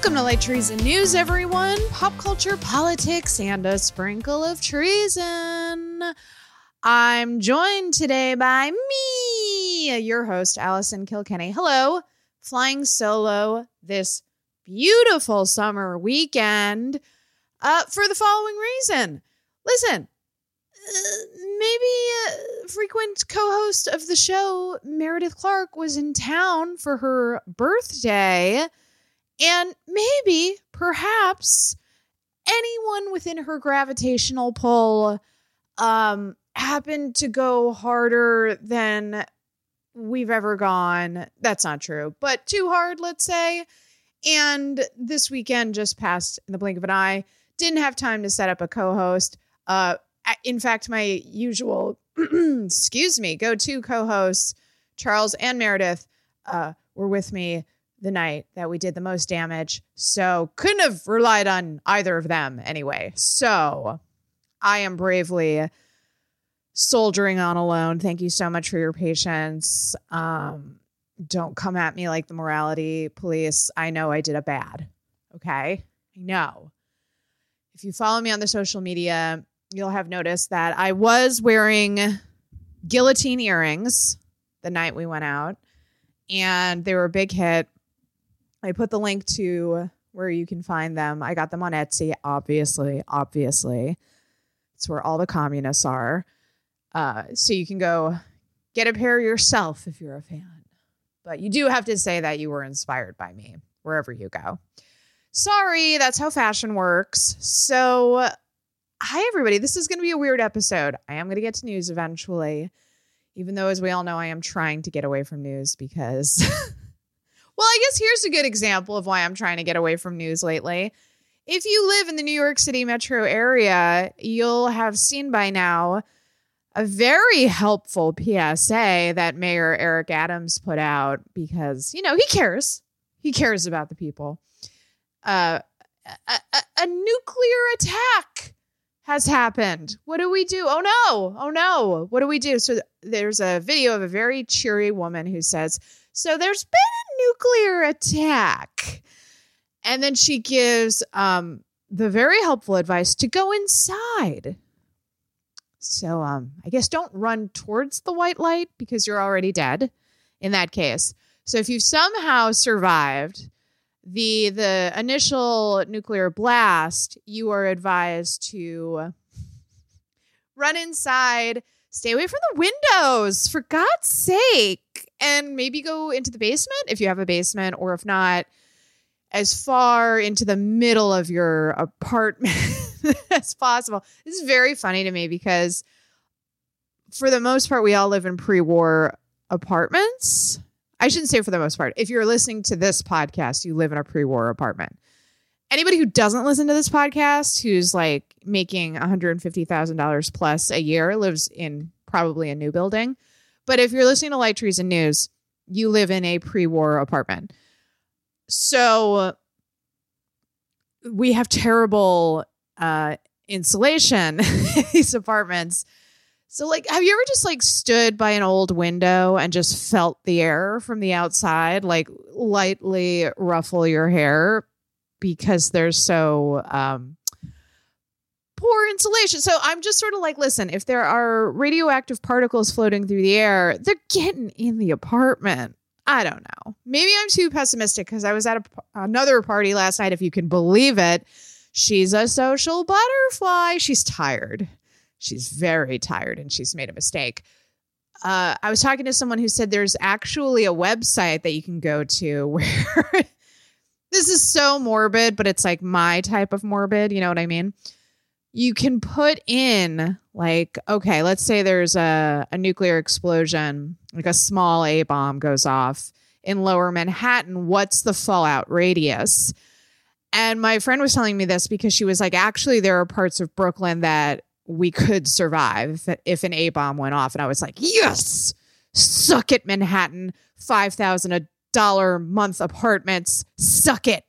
Welcome to Light Treason News, everyone. Pop culture, politics, and a sprinkle of treason. I'm joined today by me, your host, Allison Kilkenny. Hello, flying solo this beautiful summer weekend uh, for the following reason. Listen, uh, maybe uh, frequent co-host of the show Meredith Clark was in town for her birthday and maybe perhaps anyone within her gravitational pull um happened to go harder than we've ever gone. That's not true but too hard let's say. And this weekend just passed in the blink of an eye didn't have time to set up a co-host. Uh in fact, my usual, excuse me, go to co hosts, Charles and Meredith, uh, were with me the night that we did the most damage. So couldn't have relied on either of them anyway. So I am bravely soldiering on alone. Thank you so much for your patience. Um, don't come at me like the morality police. I know I did a bad. Okay. I know. If you follow me on the social media, you'll have noticed that I was wearing guillotine earrings the night we went out, and they were a big hit. I put the link to where you can find them. I got them on Etsy, obviously, obviously. It's where all the communists are. Uh, so you can go get a pair yourself if you're a fan. But you do have to say that you were inspired by me wherever you go. Sorry, that's how fashion works. So hi, everybody. This is going to be a weird episode. I am going to get to news eventually, even though, as we all know, I am trying to get away from news because, well, I guess here's a good example of why I'm trying to get away from news lately. If you live in the New York City metro area, you'll have seen by now a very helpful PSA that Mayor Eric Adams put out because, you know, he cares. He cares about the people. Uh, a, a, a nuclear attack has happened. What do we do? Oh no. Oh no. What do we do? So there's a video of a very cheery woman who says, So there's been nuclear attack. And then she gives um, the very helpful advice to go inside. So um, I guess don't run towards the white light because you're already dead in that case. So if you've somehow survived, the the initial nuclear blast, you are advised to run inside, stay away from the windows for God's sake, and maybe go into the basement if you have a basement, or if not, as far into the middle of your apartment as possible. This is very funny to me because for the most part, we all live in pre-war apartments I shouldn't say for the most part. If you're listening to this podcast, you live in a pre war apartment. Anybody who doesn't listen to this podcast, who's like making $150,000 plus a year, lives in probably a new building. But if you're listening to Light Treason News, you live in a pre war apartment. So we have terrible uh, insulation in these apartments. So, like, have you ever just like stood by an old window and just felt the air from the outside, like lightly ruffle your hair because there's so um, poor insulation? So, I'm just sort of like, listen, if there are radioactive particles floating through the air, they're getting in the apartment. I don't know. Maybe I'm too pessimistic because I was at a, another party last night, if you can believe it. She's a social butterfly. She's tired she's very tired and she's made a mistake. Uh, I was talking to someone who said there's actually a website that you can go to where this is so morbid, but it's like my type of morbid. You know what I mean? You can put in, like, okay, let's say there's a, a nuclear explosion, like a small A bomb goes off in lower Manhattan. What's the fallout radius? And my friend was telling me this because she was like, actually, there are parts of Brooklyn that we could survive if an A bomb went off. And I was like, yes, suck it, Manhattan, five thousand a dollar month apartments, suck it.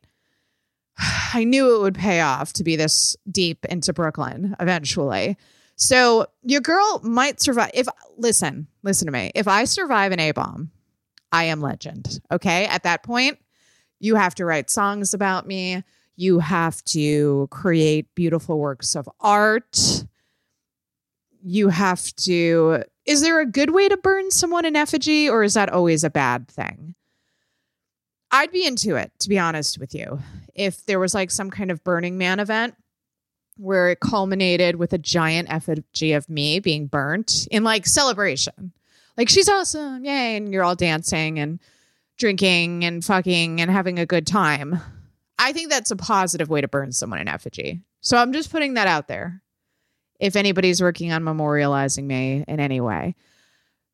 I knew it would pay off to be this deep into Brooklyn eventually. So your girl might survive. If listen, listen to me. If I survive an A bomb, I am legend. Okay. At that point, You have to write songs about me. You have to create beautiful works of art. You have to. Is there a good way to burn someone in effigy, or is that always a bad thing? I'd be into it, to be honest with you. If there was like some kind of Burning Man event where it culminated with a giant effigy of me being burnt in like celebration. Like she's awesome, yay, and you're all dancing and drinking and fucking and having a good time. I think that's a positive way to burn someone in effigy. So I'm just putting that out there. If anybody's working on memorializing me in any way.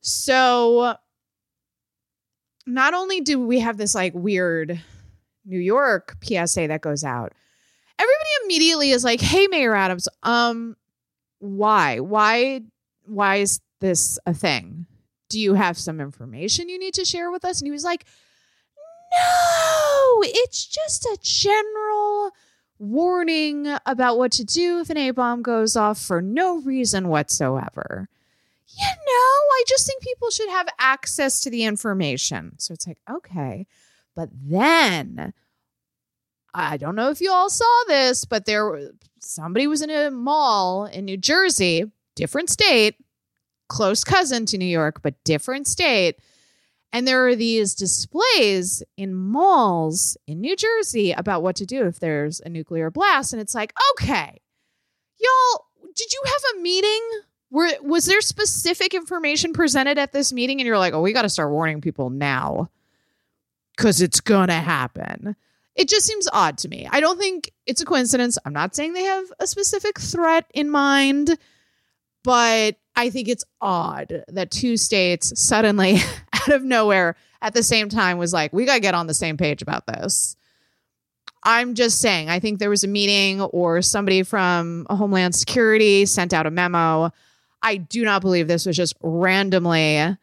So not only do we have this like weird New York PSA that goes out, everybody immediately is like, "Hey, Mayor Adams, um, why, why, why is this a thing? Do you have some information you need to share with us?" And he was like, "No, it's just a general." Warning about what to do if an A bomb goes off for no reason whatsoever you know, I just think people should have access to the information. So it's like, okay. But then I don't know if you all saw this, but there somebody was in a mall in New Jersey, different state, close cousin to New York, but different state. And there are these displays in malls in New Jersey about what to do if there's a nuclear blast. And it's like, okay, y'all, did you have a meeting were was there specific information presented at this meeting and you're like, "Oh, we got to start warning people now cuz it's going to happen." It just seems odd to me. I don't think it's a coincidence. I'm not saying they have a specific threat in mind, but I think it's odd that two states suddenly out of nowhere at the same time was like, "We got to get on the same page about this." I'm just saying, I think there was a meeting or somebody from Homeland Security sent out a memo I do not believe this was just randomly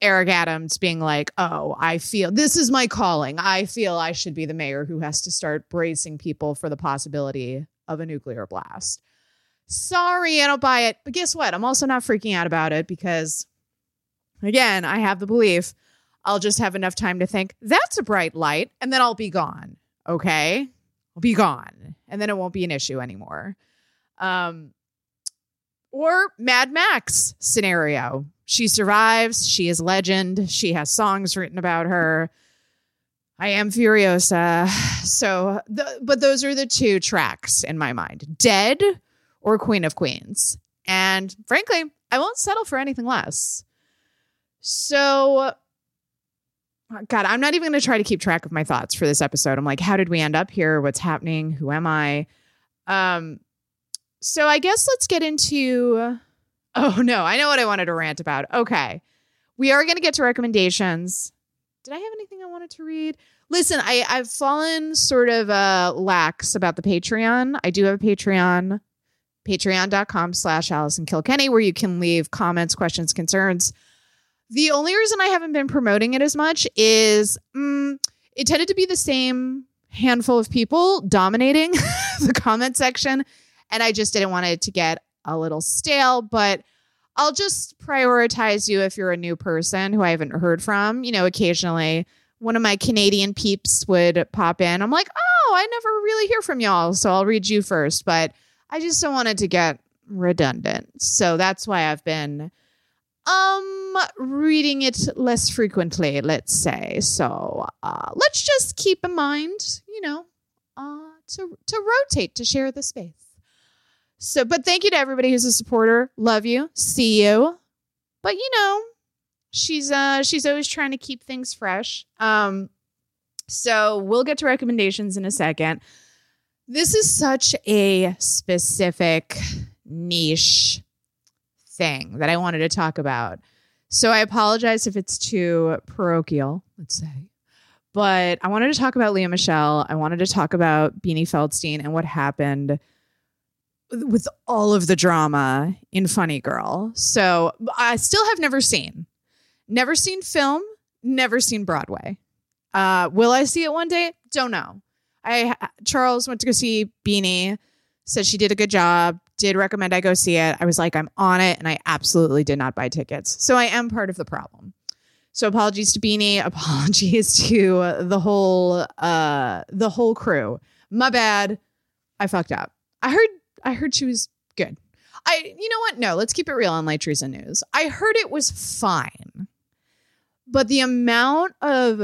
Eric Adams being like, oh, I feel this is my calling. I feel I should be the mayor who has to start bracing people for the possibility of a nuclear blast. Sorry, I don't buy it. But guess what? I'm also not freaking out about it because, again, I have the belief I'll just have enough time to think, that's a bright light, and then I'll be gone. Okay. I'll be gone. And then it won't be an issue anymore. Um, or Mad Max scenario. She survives. She is legend. She has songs written about her. I am Furiosa. So, the, but those are the two tracks in my mind Dead or Queen of Queens. And frankly, I won't settle for anything less. So, God, I'm not even going to try to keep track of my thoughts for this episode. I'm like, how did we end up here? What's happening? Who am I? Um, so I guess let's get into. Oh no, I know what I wanted to rant about. Okay. We are going to get to recommendations. Did I have anything I wanted to read? Listen, I, I've fallen sort of uh, lax about the Patreon. I do have a Patreon, patreon.com slash Allison Kilkenny, where you can leave comments, questions, concerns. The only reason I haven't been promoting it as much is mm, it tended to be the same handful of people dominating the comment section and I just didn't want it to get a little stale, but I'll just prioritize you if you're a new person who I haven't heard from. You know, occasionally one of my Canadian peeps would pop in. I'm like, oh, I never really hear from y'all. So I'll read you first. But I just don't want it to get redundant. So that's why I've been um reading it less frequently, let's say. So uh, let's just keep in mind, you know, uh, to to rotate to share the space. So, but thank you to everybody who's a supporter. Love you. See you. But you know, she's uh she's always trying to keep things fresh. Um so we'll get to recommendations in a second. This is such a specific niche thing that I wanted to talk about. So I apologize if it's too parochial, let's say. But I wanted to talk about Lea Michele. I wanted to talk about Beanie Feldstein and what happened with all of the drama in Funny Girl. So I still have never seen, never seen film, never seen Broadway. Uh, will I see it one day? Don't know. I Charles went to go see Beanie, said she did a good job, did recommend I go see it. I was like, I'm on it, and I absolutely did not buy tickets. So I am part of the problem. So apologies to Beanie, apologies to the whole uh the whole crew. My bad. I fucked up. I heard I heard she was good. I you know what? No, let's keep it real on Light Treason News. I heard it was fine. But the amount of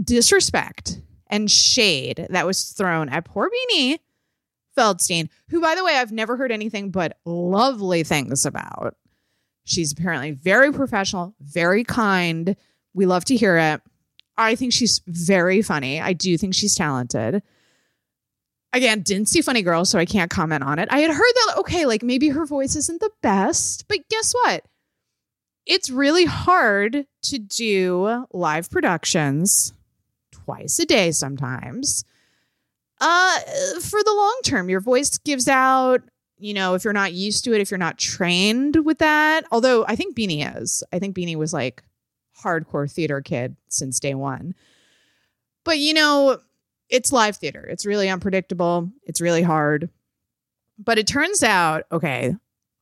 disrespect and shade that was thrown at poor Beanie Feldstein, who, by the way, I've never heard anything but lovely things about. She's apparently very professional, very kind. We love to hear it. I think she's very funny. I do think she's talented. Again, didn't see Funny Girl, so I can't comment on it. I had heard that, okay, like maybe her voice isn't the best, but guess what? It's really hard to do live productions twice a day sometimes. Uh, for the long term, your voice gives out, you know, if you're not used to it, if you're not trained with that. Although I think Beanie is. I think Beanie was like hardcore theater kid since day one. But you know, it's live theater. It's really unpredictable. It's really hard. But it turns out, okay,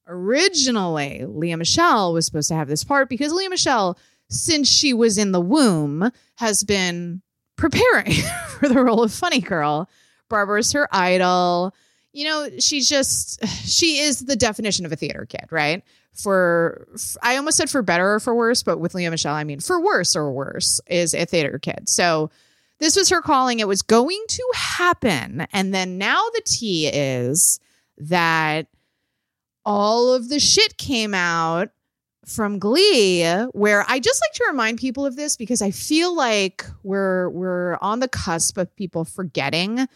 originally Lea Michele was supposed to have this part because Lea Michele, since she was in the womb, has been preparing for the role of funny girl. Barbara's her idol. You know, she's just she is the definition of a theater kid, right? For I almost said for better or for worse, but with Lea Michele, I mean for worse or worse is a theater kid. So this was her calling. It was going to happen. And then now the tea is that all of the shit came out from Glee, where I just like to remind people of this because I feel like we're we're on the cusp of people forgetting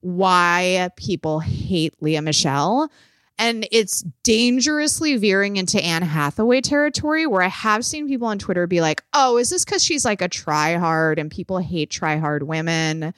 why people hate Lea Michele. And it's dangerously veering into Anne Hathaway territory where I have seen people on Twitter be like, oh, is this because she's like a try hard and people hate try hard women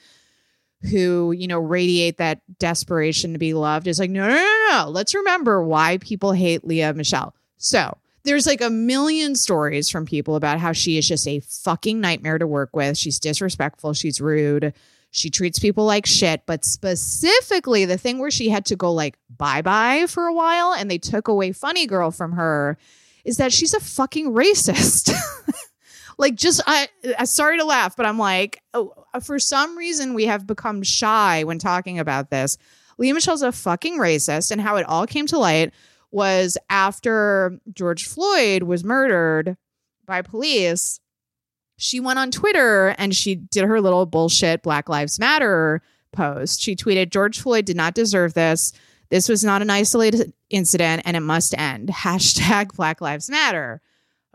who, you know, radiate that desperation to be loved? It's like, no, no, no, no. Let's remember why people hate lea michele So there's like a million stories from people about how she is just a fucking nightmare to work with. She's disrespectful, she's rude she treats people like shit, but specifically the thing where she had to go like bye bye for a while and they took away Funny Girl from her is that she's a fucking racist. like, just, I, I, sorry to laugh, but I'm like, oh, uh, for some reason we have become shy when talking about this. Lea Michele's a fucking racist, and how it all came to light was after George Floyd was murdered by police she went on Twitter and she did her little bullshit Black Lives Matter post. She tweeted, George Floyd did not deserve this. This was not an isolated incident and it must end. Hashtag Black Lives Matter.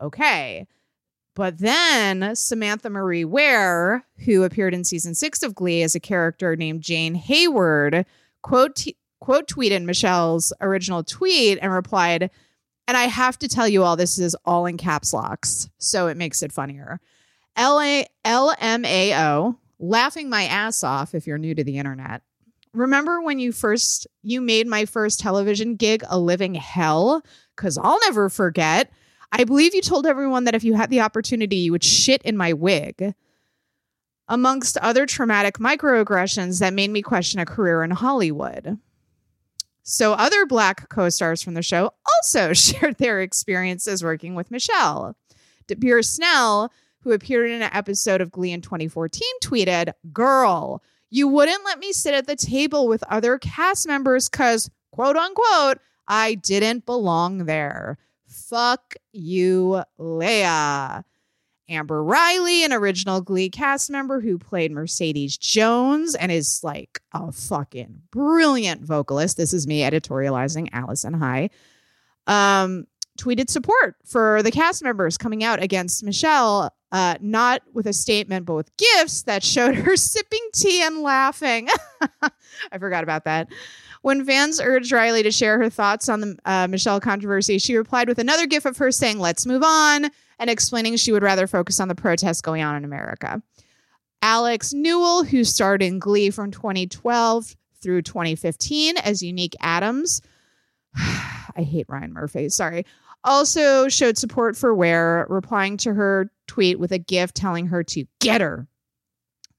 Okay. But then Samantha Marie Ware, who appeared in season six of Glee as a character named Jane Hayward, quote, t- quote tweeted Michele's original tweet and replied, and I have to tell you all this is all in caps locks, so it makes it funnier. L A L M A O, laughing my ass off if you're new to the internet. Remember when you first you made my first television gig a living hell? Cuz I'll never forget. I believe you told everyone that if you had the opportunity, you would shit in my wig. Amongst other traumatic microaggressions that made me question a career in Hollywood. So, other Black co stars from the show also shared their experiences working with Michele. Dabier Snell who appeared in an episode of Glee in 2014, tweeted, Girl, you wouldn't let me sit at the table with other cast members because, quote unquote, I didn't belong there. Fuck you, Lea. Amber Riley, an original Glee cast member who played Mercedes Jones and is like a fucking brilliant vocalist. This is me editorializing Allison High. Um, tweeted support for the cast members coming out against Michele, uh, not with a statement, but with gifts that showed her sipping tea and laughing. I forgot about that. When fans urged Riley to share her thoughts on the uh, Michele controversy, she replied with another gif of her saying, Let's move on, and explaining she would rather focus on the protests going on in America. Alex Newell, who starred in Glee from 2012 through 2015 as Unique Adams. I hate Ryan Murphy. Sorry also showed support for Ware, replying to her tweet with a gift telling her to get her.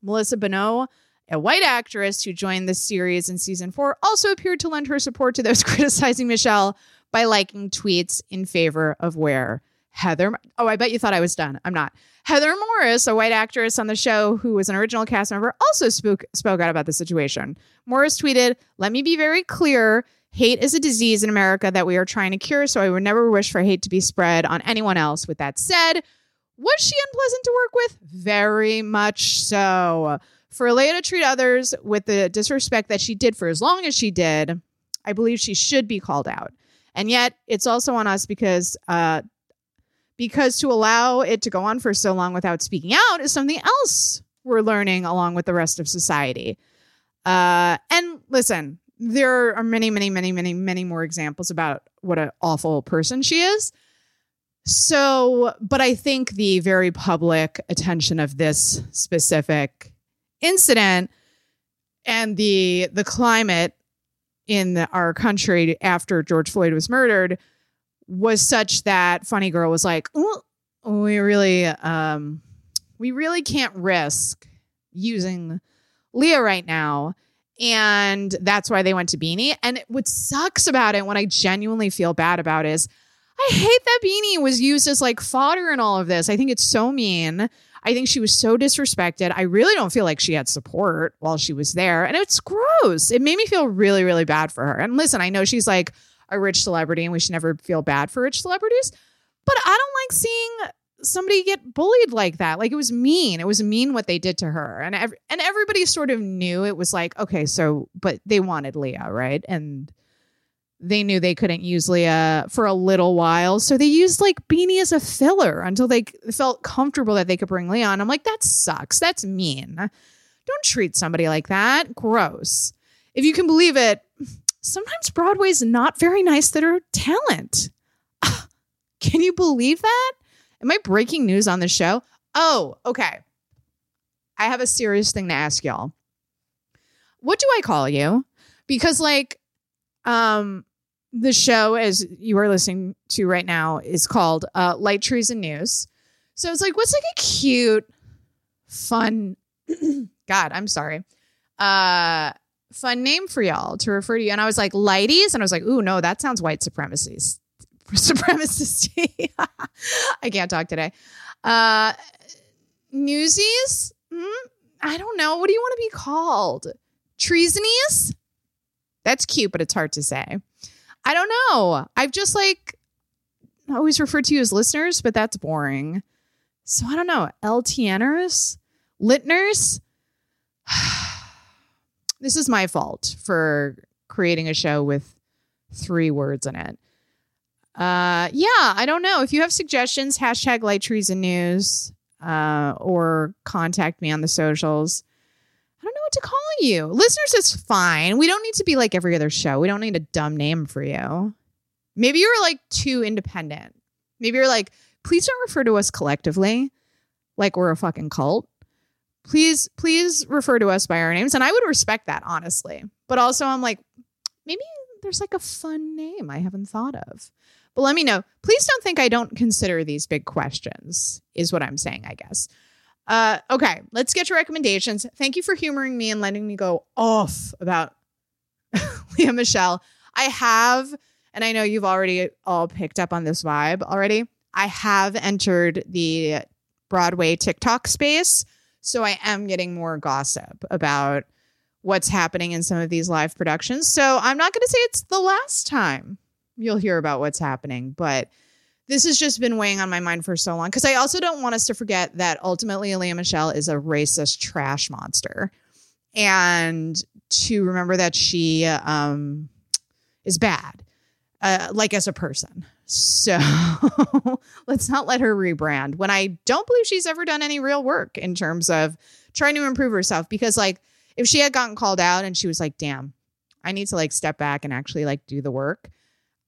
Melissa Benoist, a white actress who joined the series in season four, also appeared to lend her support to those criticizing Michele by liking tweets in favor of Ware. Heather. Oh, I bet you thought I was done. I'm not. Heather Morris, a white actress on the show who was an original cast member, also spoke spoke out about the situation. Morris tweeted, "Let me be very clear. Hate is a disease in America that we are trying to cure, so I would never wish for hate to be spread on anyone else. With that said, was she unpleasant to work with? Very much so. For Lea to treat others with the disrespect that she did for as long as she did, I believe she should be called out. And yet, it's also on us because uh, because to allow it to go on for so long without speaking out is something else we're learning along with the rest of society. Uh, and listen, there are many, many, many, many, many more examples about what an awful person she is. So, but I think the very public attention of this specific incident and the the climate in the, our country after George Floyd was murdered was such that Funny Girl was like, we really, um, we really can't risk using Lea right now and that's why they went to Beanie. And what sucks about it, what I genuinely feel bad about is I hate that Beanie was used as like fodder in all of this. I think it's so mean. I think she was so disrespected. I really don't feel like she had support while she was there. And it's gross. It made me feel really, really bad for her. And listen, I know she's like a rich celebrity and we should never feel bad for rich celebrities, but I don't like seeing somebody get bullied like that. Like it was mean. It was mean what they did to her. And ev- and everybody sort of knew it was like, okay, so but they wanted Lea, right? And they knew they couldn't use Lea for a little while. So they used like Beanie as a filler until they felt comfortable that they could bring Lea on. I'm like, that sucks. That's mean. Don't treat somebody like that. Gross. If you can believe it, sometimes Broadway's not very nice that are talent. Can you believe that? Am I breaking news on the show? Oh, okay. I have a serious thing to ask y'all. What do I call you? Because like um the show as you are listening to right now is called uh Light Treason News. So it's like what's like a cute fun God, I'm sorry. Uh fun name for y'all to refer to you. And I was like, lighties. And I was like, ooh, no, that sounds white supremacist supremacist. I can't talk today. Uh, newsies? Hmm? I don't know. What do you want to be called? Treasonies? That's cute, but it's hard to say. I don't know. I've just like always referred to you as listeners, but that's boring. So I don't know. LTNers? Litners? this is my fault for creating a show with three words in it. Uh, yeah, I don't know. If you have suggestions, hashtag light treason news, uh, or contact me on the socials. I don't know what to call you. Listeners is fine. We don't need to be like every other show. We don't need a dumb name for you. Maybe you're like too independent. Maybe you're like, please don't refer to us collectively like we're a fucking cult. Please, please refer to us by our names. And I would respect that, honestly. But also, I'm like, maybe there's like a fun name I haven't thought of. But let me know. Please don't think I don't consider these big questions, is what I'm saying, I guess. Uh, okay, let's get to recommendations. Thank you for humoring me and letting me go off about Lea Michele. I have, and I know you've already all picked up on this vibe already. I have entered the Broadway TikTok space. So I am getting more gossip about what's happening in some of these live productions. So I'm not going to say it's the last time you'll hear about what's happening. But this has just been weighing on my mind for so long because I also don't want us to forget that ultimately Lea Michele is a racist trash monster, and to remember that she um, is bad, uh, like as a person. So let's not let her rebrand when I don't believe she's ever done any real work in terms of trying to improve herself. Because like if she had gotten called out and she was like, "Damn, I need to like step back and actually like do the work."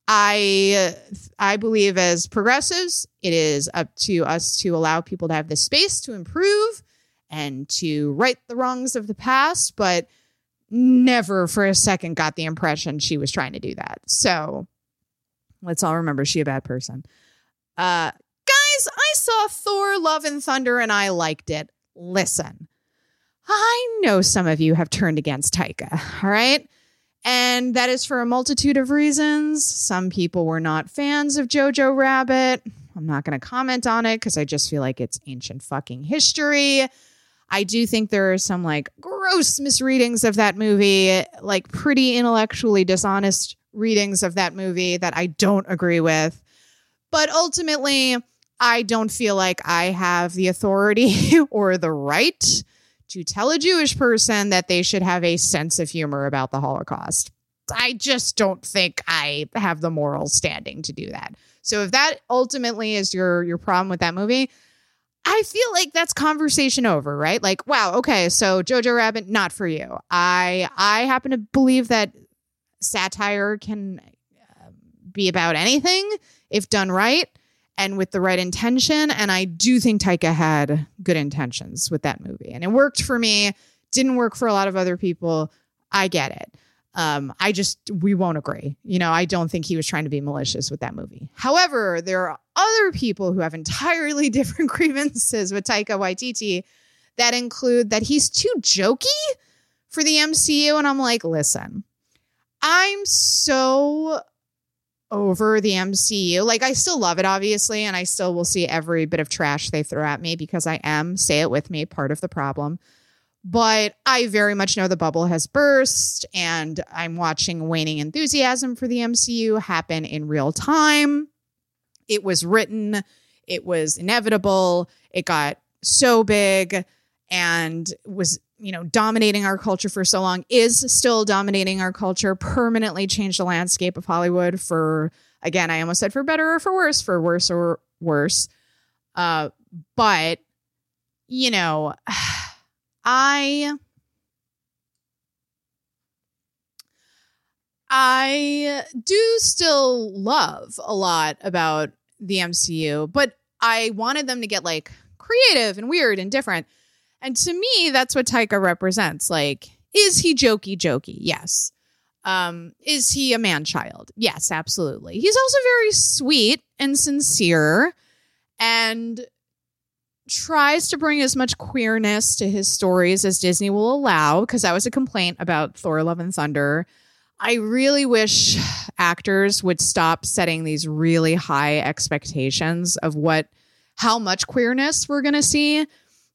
I I believe as progressives, it is up to us to allow people to have the space to improve and to right the wrongs of the past, but never for a second got the impression she was trying to do that. So let's all remember she a bad person. Uh guys, I saw Thor Love and Thunder and I liked it. Listen. I know some of you have turned against Taika, all right? And that is for a multitude of reasons. Some people were not fans of Jojo Rabbit. I'm not going to comment on it because I just feel like it's ancient fucking history. I do think there are some like gross misreadings of that movie, like pretty intellectually dishonest readings of that movie that I don't agree with. But ultimately, I don't feel like I have the authority or the right to tell a Jewish person that they should have a sense of humor about the Holocaust. I just don't think I have the moral standing to do that. So if that ultimately is your your problem with that movie, I feel like that's conversation over, right? Like, wow, okay, so Jojo Rabbit not for you. I I happen to believe that satire can uh, be about anything if done right and with the right intention. And I do think Taika had good intentions with that movie. And it worked for me, didn't work for a lot of other people. I get it. Um, I just, we won't agree. You know, I don't think he was trying to be malicious with that movie. However, there are other people who have entirely different grievances with Taika Waititi that include that he's too jokey for the MCU. And I'm like, listen, I'm so over the MCU. Like I still love it obviously and I still will see every bit of trash they throw at me because I am say it with me part of the problem. But I very much know the bubble has burst and I'm watching waning enthusiasm for the MCU happen in real time. It was written, it was inevitable, it got so big and was you know, dominating our culture for so long is still dominating our culture, permanently changed the landscape of Hollywood for, again, I almost said for better or for worse, for worse or worse. Uh, but, you know, I. I do still love a lot about the MCU, but I wanted them to get like creative and weird and different. And to me, that's what Taika represents. Like, is he jokey jokey? Yes. Um, is he a man child? Yes, absolutely. He's also very sweet and sincere and tries to bring as much queerness to his stories as Disney will allow, because that was a complaint about Thor Love and Thunder. I really wish actors would stop setting these really high expectations of what how much queerness we're going to see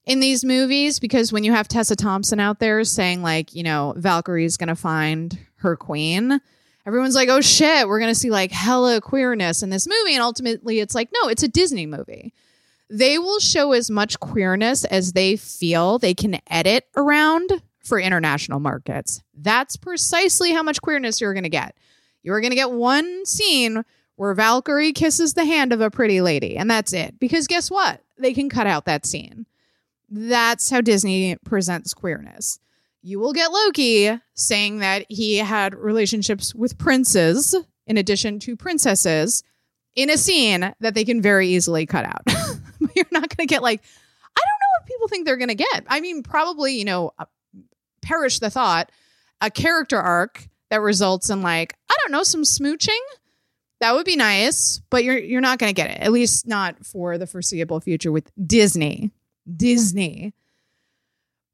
in these movies because when you have Tessa Thompson out there saying like, you know, Valkyrie's going to find her queen, everyone's like, "Oh shit, we're going to see like hella queerness in this movie." And ultimately it's like, "No, it's a Disney movie." They will show as much queerness as they feel they can edit around for international markets. That's precisely how much queerness you're going to get. You're going to get one scene where Valkyrie kisses the hand of a pretty lady, and that's it. Because guess what? They can cut out that scene. That's how Disney presents queerness. You will get Loki saying that he had relationships with princes in addition to princesses in a scene that they can very easily cut out. You're not going to get like, I don't know what people think they're going to get. I mean, probably, you know, uh, perish the thought, a character arc that results in like, I don't know, some smooching. That would be nice, but you're you're not going to get it. At least not for the foreseeable future with Disney. Disney.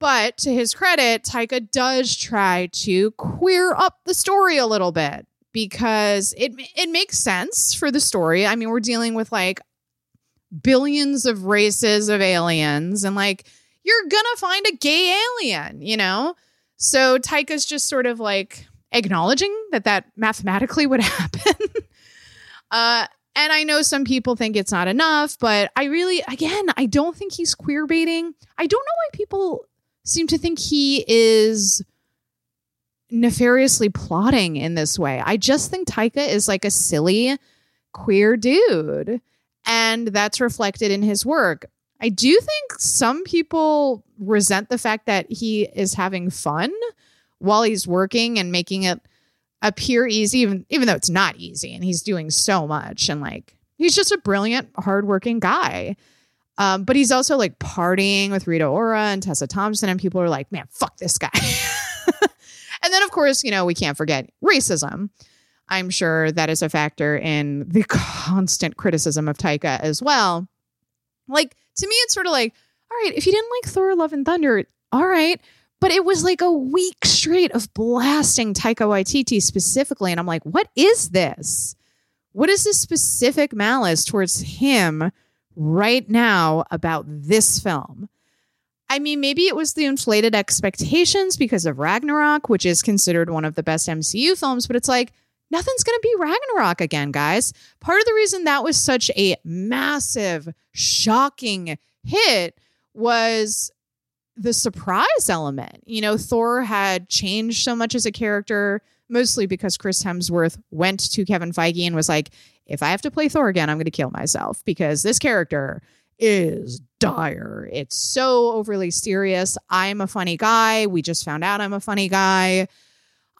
But to his credit, Taika does try to queer up the story a little bit because it it makes sense for the story. I mean, we're dealing with like billions of races of aliens and like you're going to find a gay alien, you know? So Taika's just sort of like acknowledging that that mathematically would happen. uh and I know some people think it's not enough, but I really, again, I don't think he's queer baiting. I don't know why people seem to think he is nefariously plotting in this way. I just think Taika is like a silly queer dude. And that's reflected in his work. I do think some people resent the fact that he is having fun while he's working and making it appear easy, even even though it's not easy, and he's doing so much, and like he's just a brilliant, hardworking guy. Um, but he's also like partying with Rita Ora and Tessa Thompson, and people are like, "Man, fuck this guy." and then, of course, you know we can't forget racism. I'm sure that is a factor in the constant criticism of Taika as well. Like to me, it's sort of like, all right, if you didn't like Thor: Love and Thunder, all right, but it was like a week straight of blasting Taika Waititi specifically. And I'm like, what is this? What is this specific malice towards him right now about this film? I mean, maybe it was the inflated expectations because of Ragnarok, which is considered one of the best MCU films, but it's like, nothing's going to be Ragnarok again, guys. Part of the reason that was such a massive, shocking hit was the surprise element. You know, Thor had changed so much as a character, mostly because Chris Hemsworth went to Kevin Feige and was like, if I have to play Thor again, I'm going to kill myself because this character is dire. It's so overly serious. I'm a funny guy. We just found out I'm a funny guy.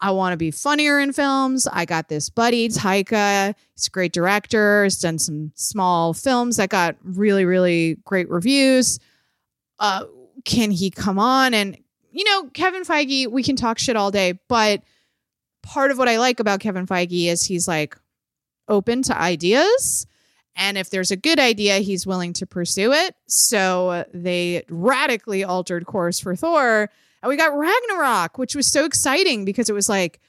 I want to be funnier in films. I got this buddy, Taika. He's a great director. He's done some small films that got really, really great reviews. Uh, can he come on? And, you know, Kevin Feige, we can talk shit all day, but part of what I like about Kevin Feige is he's like open to ideas. And if there's a good idea, he's willing to pursue it. So they radically altered course for Thor and we got Ragnarok, which was so exciting because it was like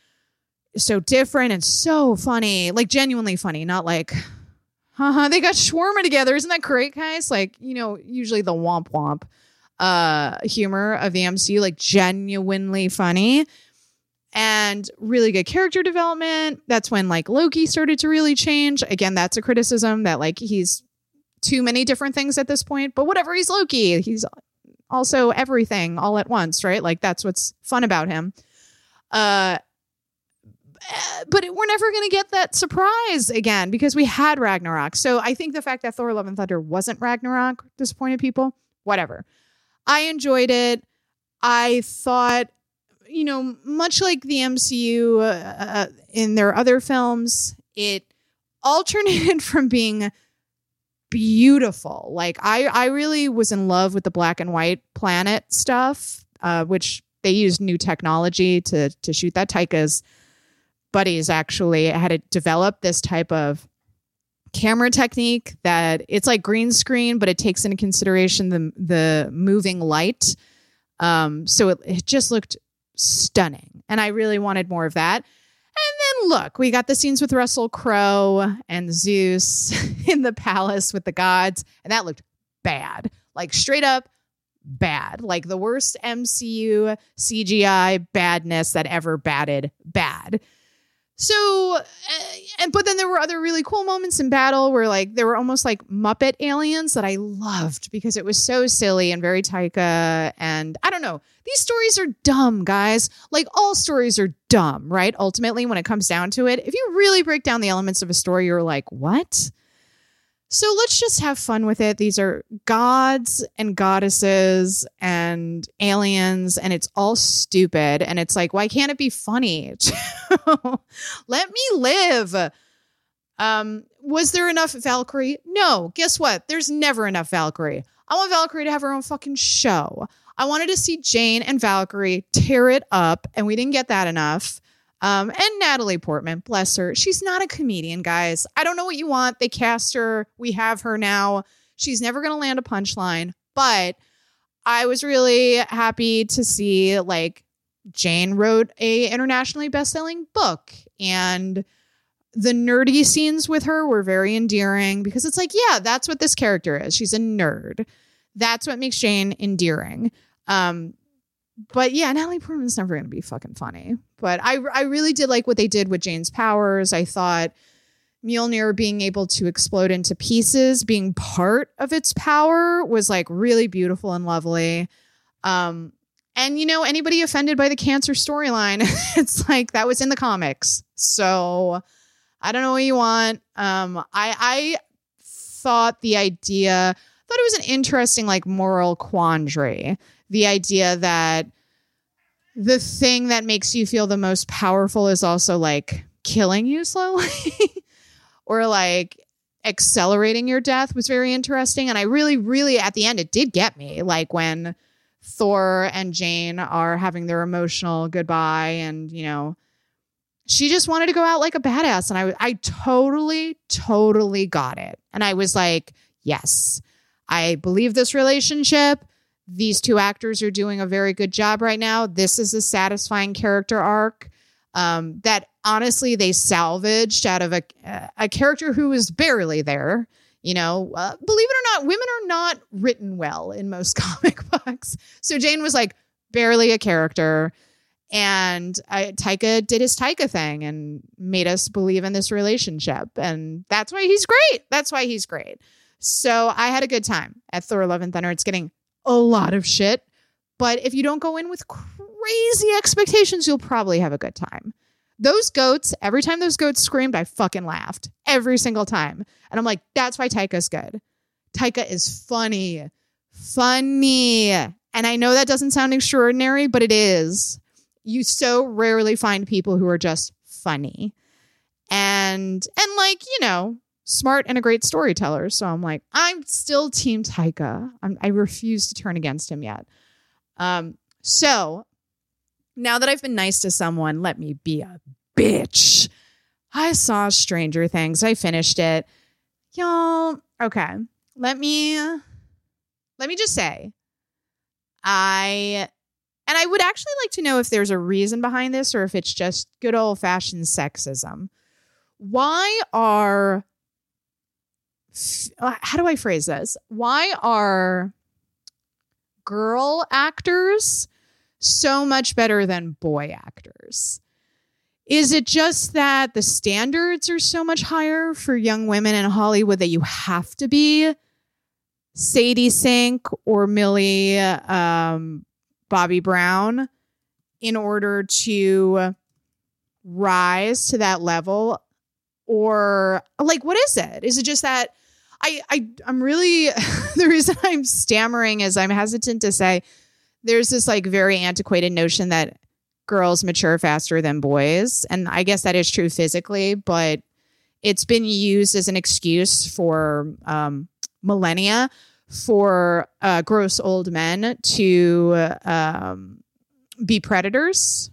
so different and so funny, like genuinely funny, not like, haha, they got shawarma together. Isn't that great, guys? Like, you know, usually the womp womp uh humor of the MCU, like genuinely funny and really good character development. That's when like Loki started to really change. Again, that's a criticism that like he's too many different things at this point, but whatever, he's Loki. He's also everything all at once, right? Like that's what's fun about him. Uh but we're never going to get that surprise again because we had Ragnarok. So I think the fact that Thor Love and Thunder wasn't Ragnarok disappointed people. Whatever. I enjoyed it. I thought, you know, much like the MCU uh, in their other films, it alternated from being beautiful. Like I I really was in love with the black and white planet stuff, uh, which they used new technology to to shoot that. Taika's buddies actually had to develop this type of camera technique that it's like green screen, but it takes into consideration the the moving light. Um, so it, it just looked stunning, and I really wanted more of that. And then look, we got the scenes with Russell Crowe and Zeus in the palace with the gods, and that looked bad. Like straight up bad. Like the worst MCU CGI badness that ever batted bad. So, uh, and but then there were other really cool moments in battle where like there were almost like Muppet aliens that I loved because it was so silly and very Taika. And I don't know, these stories are dumb, guys. Like all stories are dumb, right? Ultimately, when it comes down to it, if you really break down the elements of a story, you're like, what? So let's just have fun with it. These are gods and goddesses and aliens, and it's all stupid. And it's like, why can't it be funny? Let me live. Um, was there enough Valkyrie? No. Guess what? There's never enough Valkyrie. I want Valkyrie to have her own fucking show. I wanted to see Jane and Valkyrie tear it up, and we didn't get that enough. Um, and Natalie Portman, bless her. She's not a comedian, guys. I don't know what you want. They cast her. We have her now. She's never going to land a punchline, but I was really happy to see like Jane wrote a internationally best-selling book and the nerdy scenes with her were very endearing because it's like, yeah, that's what this character is. She's a nerd. That's what makes Jane endearing. Um, but yeah, Natalie Portman's never going to be fucking funny. But I I really did like what they did with Jane's powers. I thought Mjolnir being able to explode into pieces, being part of its power, was like really beautiful and lovely. Um, and you know, anybody offended by the cancer storyline, it's like that was in the comics. So I don't know what you want. Um, I I thought the idea thought it was an interesting like moral quandary the idea that the thing that makes you feel the most powerful is also like killing you slowly or like accelerating your death was very interesting. And I really, really, at the end, it did get me. Like when Thor and Jane are having their emotional goodbye, and, you know, she just wanted to go out like a badass. And I, I totally, totally got it. And I was like, yes, I believe this relationship these two actors are doing a very good job right now. This is a satisfying character arc um, that honestly they salvaged out of a a character who was barely there. You know, uh, believe it or not, women are not written well in most comic books. So Jane was like barely a character. And I, Taika did his Taika thing and made us believe in this relationship. And that's why he's great. That's why he's great. So I had a good time at Thor Love and Thunder. It's getting a lot of shit. But if you don't go in with crazy expectations, you'll probably have a good time. Those goats, every time those goats screamed, I fucking laughed every single time. And I'm like, that's why Taika's good. Taika is funny, funny. And I know that doesn't sound extraordinary, but it is you so rarely find people who are just funny and and like you know smart and a great storyteller. So i'm like i'm still team taika. I'm, i refuse to turn against him yet. Um so now that i've been nice to someone let me be a bitch. I saw stranger things. I finished it. Y'all okay. Let me let me just say i and I would actually like to know if there's a reason behind this or if it's just good old fashioned sexism. Why are, how do I phrase this? Why are girl actors so much better than boy actors? Is it just that the standards are so much higher for young women in Hollywood that you have to be Sadie Sink or Millie um, Bobby Brown in order to rise to that level or like what is it is it just that i i i'm really the reason i'm stammering is i'm hesitant to say there's this like very antiquated notion that girls mature faster than boys and i guess that is true physically but it's been used as an excuse for um, millennia for uh, gross old men to um, be predators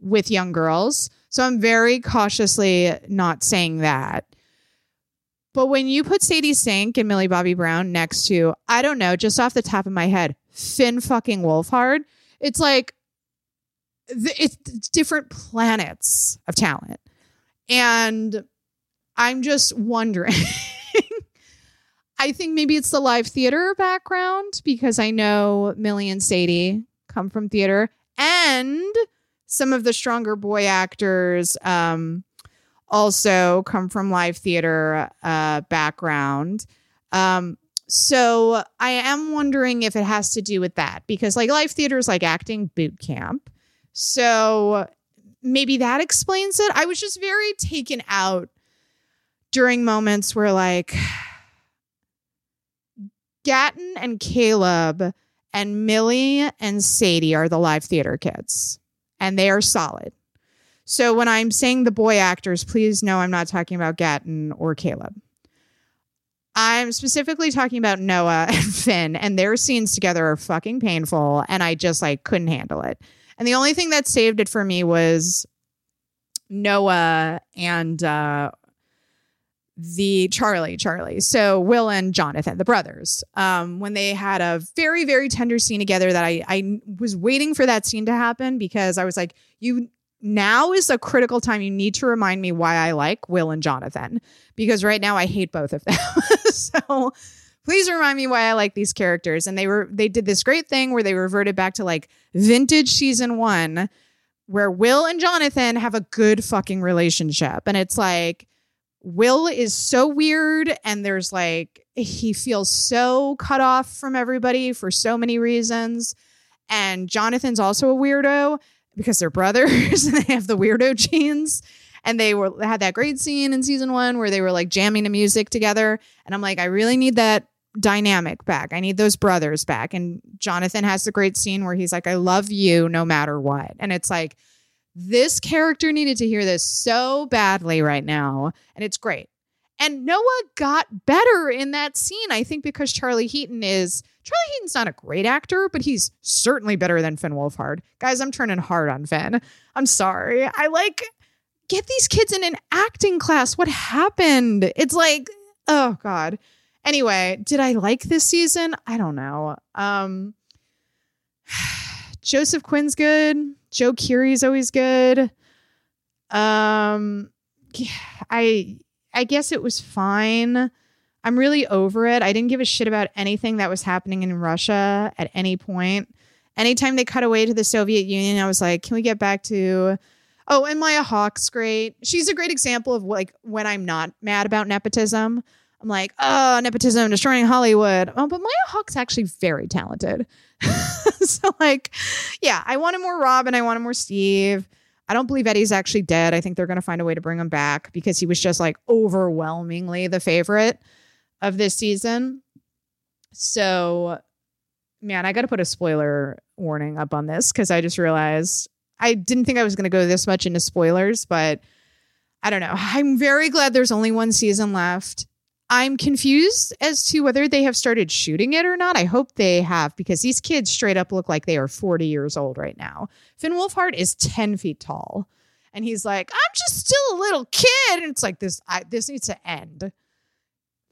with young girls. So I'm very cautiously not saying that. But when you put Sadie Sink and Millie Bobby Brown next to, I don't know, just off the top of my head, Finn fucking Wolfhard, it's like it's different planets of talent. And I'm just wondering I think maybe it's the live theater background because I know Millie and Sadie come from theater and some of the stronger boy actors um, also come from live theater uh, background. Um, so I am wondering if it has to do with that because like live theater is like acting boot camp. So maybe that explains it. I was just very taken out during moments where like Gaten and Caleb and Millie and Sadie are the live theater kids, and they are solid. So when I'm saying the boy actors, please know I'm not talking about Gaten or Caleb. I'm specifically talking about Noah and Finn, and their scenes together are fucking painful, and I just like couldn't handle it. And the only thing that saved it for me was Noah and uh, the Charlie, Charlie. So Will and Jonathan, the brothers, um, when they had a very, very tender scene together that I, I was waiting for that scene to happen because I was like, you now is a critical time. You need to remind me why I like Will and Jonathan because right now I hate both of them. so please remind me why I like these characters. And they were, they did this great thing where they reverted back to like vintage season one where Will and Jonathan have a good fucking relationship. And it's like, Will is so weird and there's like he feels so cut off from everybody for so many reasons. And Jonathan's also a weirdo because they're brothers and they have the weirdo genes. And they were had that great scene in season one where they were like jamming to music together. And I'm like, I really need that dynamic back. I need those brothers back. And Jonathan has the great scene where he's like, I love you no matter what. And it's like, this character needed to hear this so badly right now, and it's great. And Noah got better in that scene, I think, because Charlie Heaton is Charlie Heaton's not a great actor, but he's certainly better than Finn Wolfhard. Guys, I'm turning hard on Finn. I'm sorry. I like get these kids in an acting class. What happened? It's like, oh God. Anyway, did I like this season? I don't know. Um Joseph Quinn's good. Joe Keery's always good. Um, I I guess it was fine. I'm really over it. I didn't give a shit about anything that was happening in Russia at any point. Anytime they cut away to the Soviet Union, I was like, can we get back to Oh, and Maya Hawke's great. She's a great example of like when I'm not mad about nepotism. I'm like, oh, nepotism destroying Hollywood. Oh, but Maya Hawke's actually very talented. so, like, yeah, I wanted more Robin. I wanted more Steve. I don't believe Eddie's actually dead. I think they're going to find a way to bring him back because he was just like overwhelmingly the favorite of this season. So, man, I got to put a spoiler warning up on this because I just realized I didn't think I was going to go this much into spoilers, but I don't know. I'm very glad there's only one season left. I'm confused as to whether they have started shooting it or not. I hope they have because these kids straight up look like they are 40 years old right now. Finn Wolfhard is 10 feet tall. And he's like, I'm just still a little kid. And it's like this, I, this needs to end.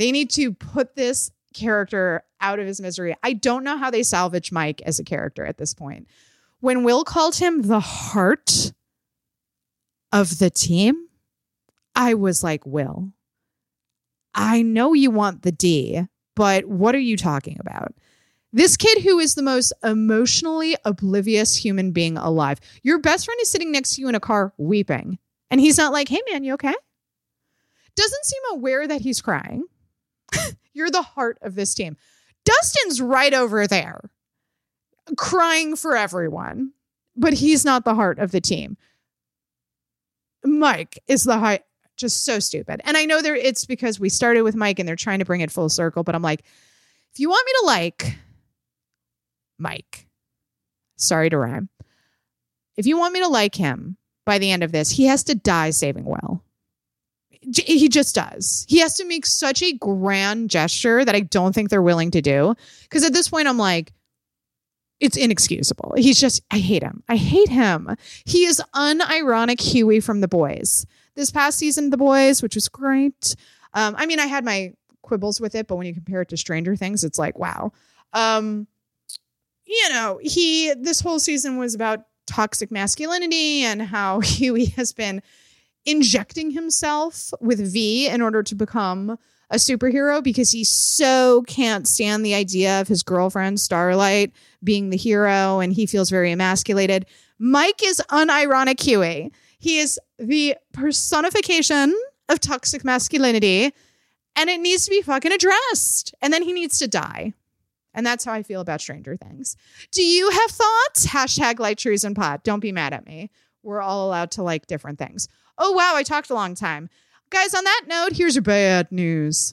They need to put this character out of his misery. I don't know how they salvage Mike as a character at this point. When Will called him the heart of the team, I was like, Will, I know you want the D, but what are you talking about? This kid who is the most emotionally oblivious human being alive. Your best friend is sitting next to you in a car weeping, and he's not like, hey man, you okay? Doesn't seem aware that he's crying. You're the heart of this team. Dustin's right over there crying for everyone, but he's not the heart of the team. Mike is the heart just so stupid. And I know there it's because we started with Mike and they're trying to bring it full circle, but I'm like, if you want me to like Mike, sorry to rhyme. If you want me to like him by the end of this, he has to die saving Will. He just does. He has to make such a grand gesture that I don't think they're willing to do. Because at this point, I'm like, it's inexcusable. He's just, I hate him. I hate him. He is unironic Huey from The Boys. This past season, The Boys, which was great. Um, I mean, I had my quibbles with it, but when you compare it to Stranger Things, it's like, wow. Um, you know, he, this whole season was about toxic masculinity and how Huey has been injecting himself with V in order to become a superhero because he so can't stand the idea of his girlfriend Starlight being the hero and he feels very emasculated. Mike is unironic Huey. He is the personification of toxic masculinity and it needs to be fucking addressed. And then he needs to die. And that's how I feel about Stranger Things. Do you have thoughts? Hashtag Light Treason Pod. Don't be mad at me. We're all allowed to like different things. Oh, wow. I talked a long time. Guys, on that note, here's your bad news.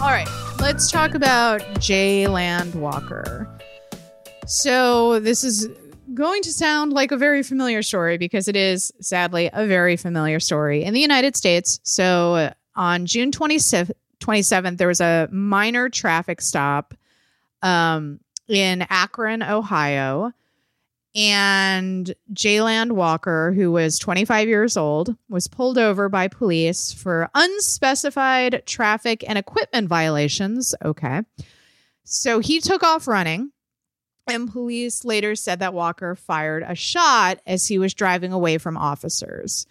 All right, let's talk about Jayland Walker. So, this is going to sound like a very familiar story because it is sadly a very familiar story in the United States. So uh, on June 27th, 27th there was a minor traffic stop um, in Akron, Ohio. And Jayland Walker, who was 25 years old, was pulled over by police for unspecified traffic and equipment violations. Okay. So he took off running and police later said that Walker fired a shot as he was driving away from officers.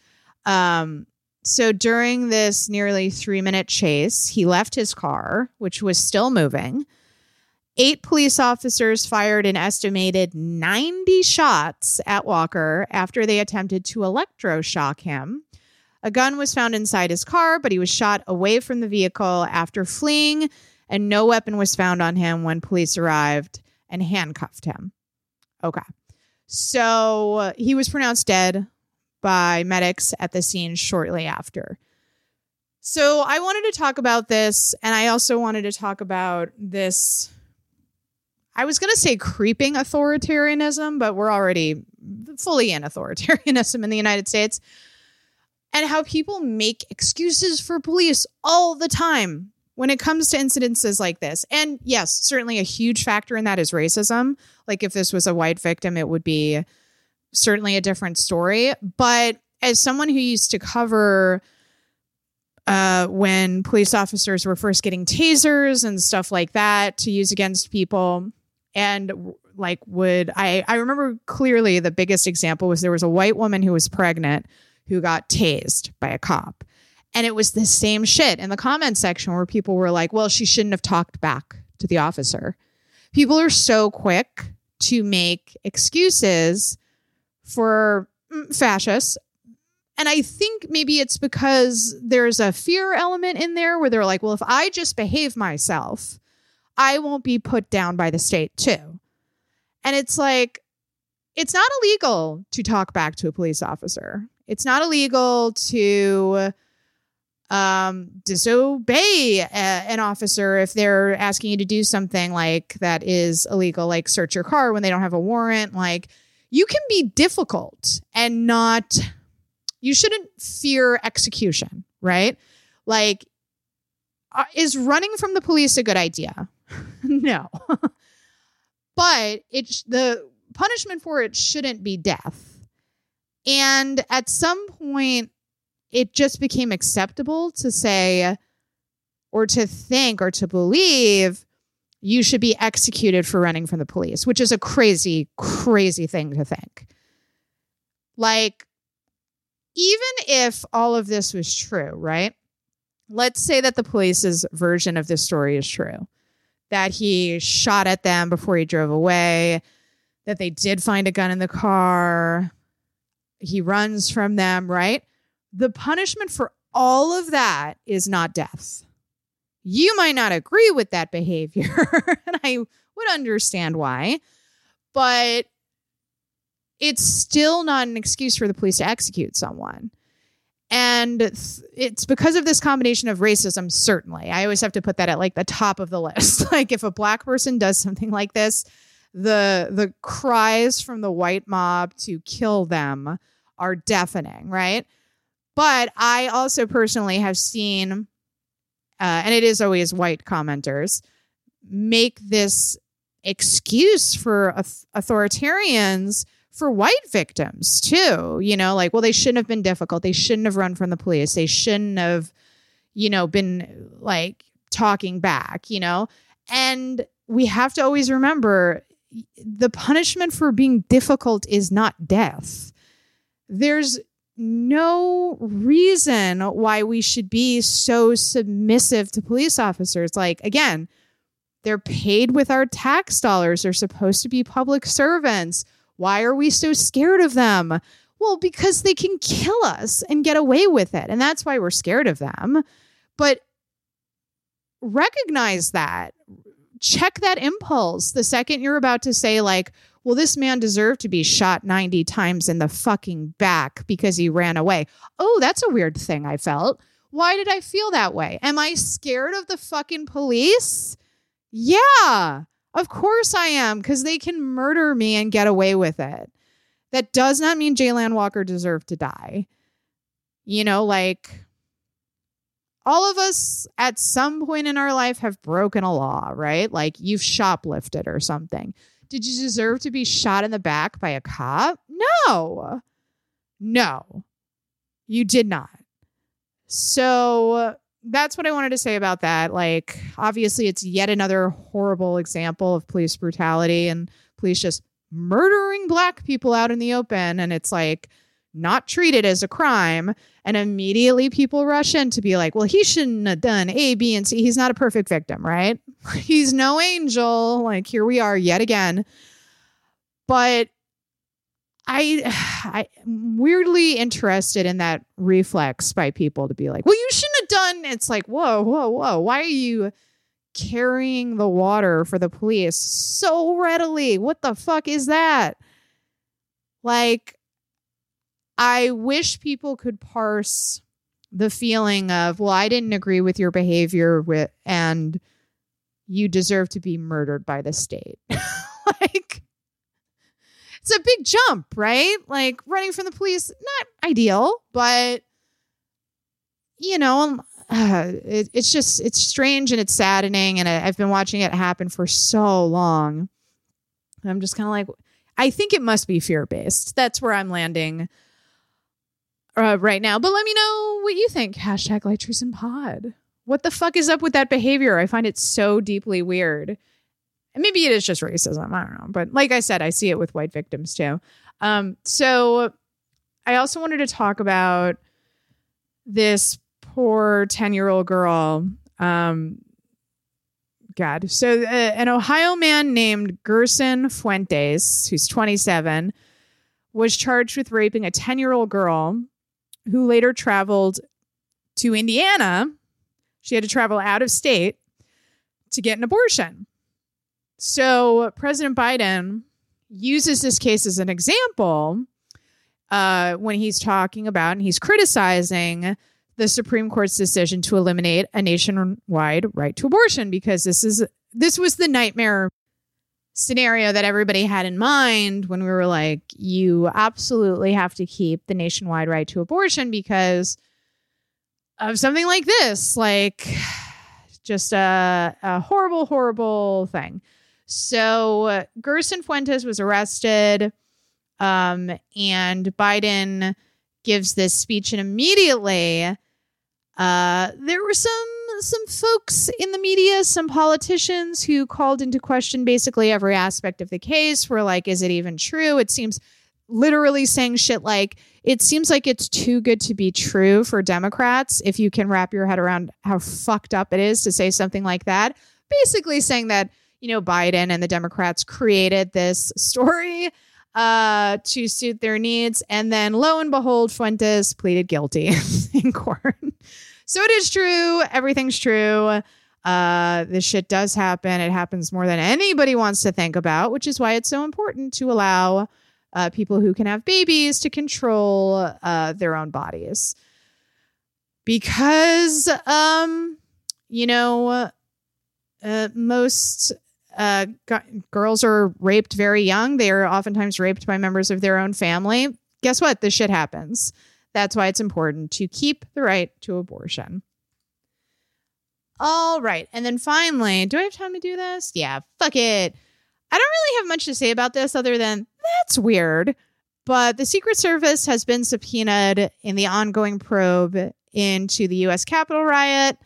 Um, so during this nearly three minute chase, he left his car, which was still moving. Eight police officers fired an estimated 90 shots at Walker after they attempted to electroshock him. A gun was found inside his car, but he was shot away from the vehicle after fleeing, and no weapon was found on him when police arrived and handcuffed him. Okay. So uh, he was pronounced dead by medics at the scene shortly after. So I wanted to talk about this, and I also wanted to talk about this. I was going to say creeping authoritarianism, but we're already fully in authoritarianism in the United States, and how people make excuses for police all the time when it comes to incidences like this, and yes, certainly a huge factor in that is racism. Like if this was a white victim, it would be certainly a different story. But as someone who used to cover uh, when police officers were first getting tasers and stuff like that to use against people, and like would I I remember clearly the biggest example was there was a white woman who was pregnant who got tased by a cop. And it was the same shit in the comment section where people were like, well, she shouldn't have talked back to the officer. People are so quick to make excuses for mm, fascists. And I think maybe it's because there's a fear element in there where they're like, well, if I just behave myself, I won't be put down by the state too. And it's like, it's not illegal to talk back to a police officer. It's not illegal to um, disobey a, an officer if they're asking you to do something like that is illegal, like search your car when they don't have a warrant. Like you can be difficult and not, you shouldn't fear execution, right? Like, uh, is running from the police a good idea? no. but it's the punishment for it shouldn't be death. And at some point, it just became acceptable to say or to think or to believe you should be executed for running from the police, which is a crazy, crazy thing to think. Like, even if all of this was true, right? Let's say that the police's version of this story is true that he shot at them before he drove away, that they did find a gun in the car, he runs from them, right? The punishment for all of that is not death. You might not agree with that behavior, and I would understand why, but it's still not an excuse for the police to execute someone. And it's because of this combination of racism, certainly. I always have to put that at like the top of the list. like if a black person does something like this, the the cries from the white mob to kill them are deafening, right? But I also personally have seen, uh, and it is always white commenters, make this excuse for authoritarians for white victims too. You know, like, well, they shouldn't have been difficult. They shouldn't have run from the police. They shouldn't have, you know, been like talking back, you know? And we have to always remember the punishment for being difficult is not death. There's no reason why we should be so submissive to police officers. Like, again, they're paid with our tax dollars. They're supposed to be public servants. Why are we so scared of them? Well, because they can kill us and get away with it. And that's why we're scared of them. But recognize that. Check that impulse the second you're about to say, like, well, this man deserved to be shot 90 times in the fucking back because he ran away. Oh, that's a weird thing I felt. Why did I feel that way? Am I scared of the fucking police? Yeah, of course I am because they can murder me and get away with it. That does not mean Jayland Walker deserved to die. You know, like all of us at some point in our life have broken a law, right? Like you've shoplifted or something. Did you deserve to be shot in the back by a cop? No. No. You did not. So that's what I wanted to say about that. Like, obviously, it's yet another horrible example of police brutality and police just murdering black people out in the open. And it's like not treated as a crime. And immediately people rush in to be like, well, he shouldn't have done A, B, and C. He's not a perfect victim, right? He's no angel. Like, here we are yet again. But I, I'm weirdly interested in that reflex by people to be like, well, you shouldn't have done. It's like, whoa, whoa, whoa. Why are you carrying the water for the police so readily? What the fuck is that? Like, I wish people could parse the feeling of, well, I didn't agree with your behavior with and you deserve to be murdered by the state. like it's a big jump, right? Like running from the police, not ideal, but you know, uh, it, it's just it's strange and it's saddening, and I, I've been watching it happen for so long. I'm just kind of like, I think it must be fear based. That's where I'm landing uh, right now. But let me know what you think. Hashtag Light Treason Pod. What the fuck is up with that behavior? I find it so deeply weird. And maybe it is just racism. I don't know. But like I said, I see it with white victims too. Um, so I also wanted to talk about this poor 10 year old girl. Um, God. So uh, an Ohio man named Gerson Fuentes, who's 27, was charged with raping a 10 year old girl who later traveled to Indiana. She had to travel out of state to get an abortion. So President Biden uses this case as an example uh, when he's talking about and he's criticizing the Supreme Court's decision to eliminate a nationwide right to abortion because this is this was the nightmare scenario that everybody had in mind when we were like, you absolutely have to keep the nationwide right to abortion because of something like this, like just a, a horrible, horrible thing. So Gerson Fuentes was arrested, um, and Biden gives this speech, and immediately uh, there were some some folks in the media, some politicians who called into question basically every aspect of the case. Were like, is it even true? It seems literally saying shit like, it seems like it's too good to be true for Democrats if you can wrap your head around how fucked up it is to say something like that. Basically saying that, you know, Biden and the Democrats created this story uh, to suit their needs. And then lo and behold, Fuentes pleaded guilty in court. So it is true. Everything's true. Uh, this shit does happen. It happens more than anybody wants to think about, which is why it's so important to allow uh, people who can have babies to control uh, their own bodies. Because, um, you know, uh, most uh, g- girls are raped very young. They are oftentimes raped by members of their own family. Guess what? This shit happens. That's why it's important to keep the right to abortion. All right. And then finally, do I have time to do this? Yeah, fuck it. I don't really have much to say about this other than that's weird. But the Secret Service has been subpoenaed in the ongoing probe into the U.S. Capitol riot.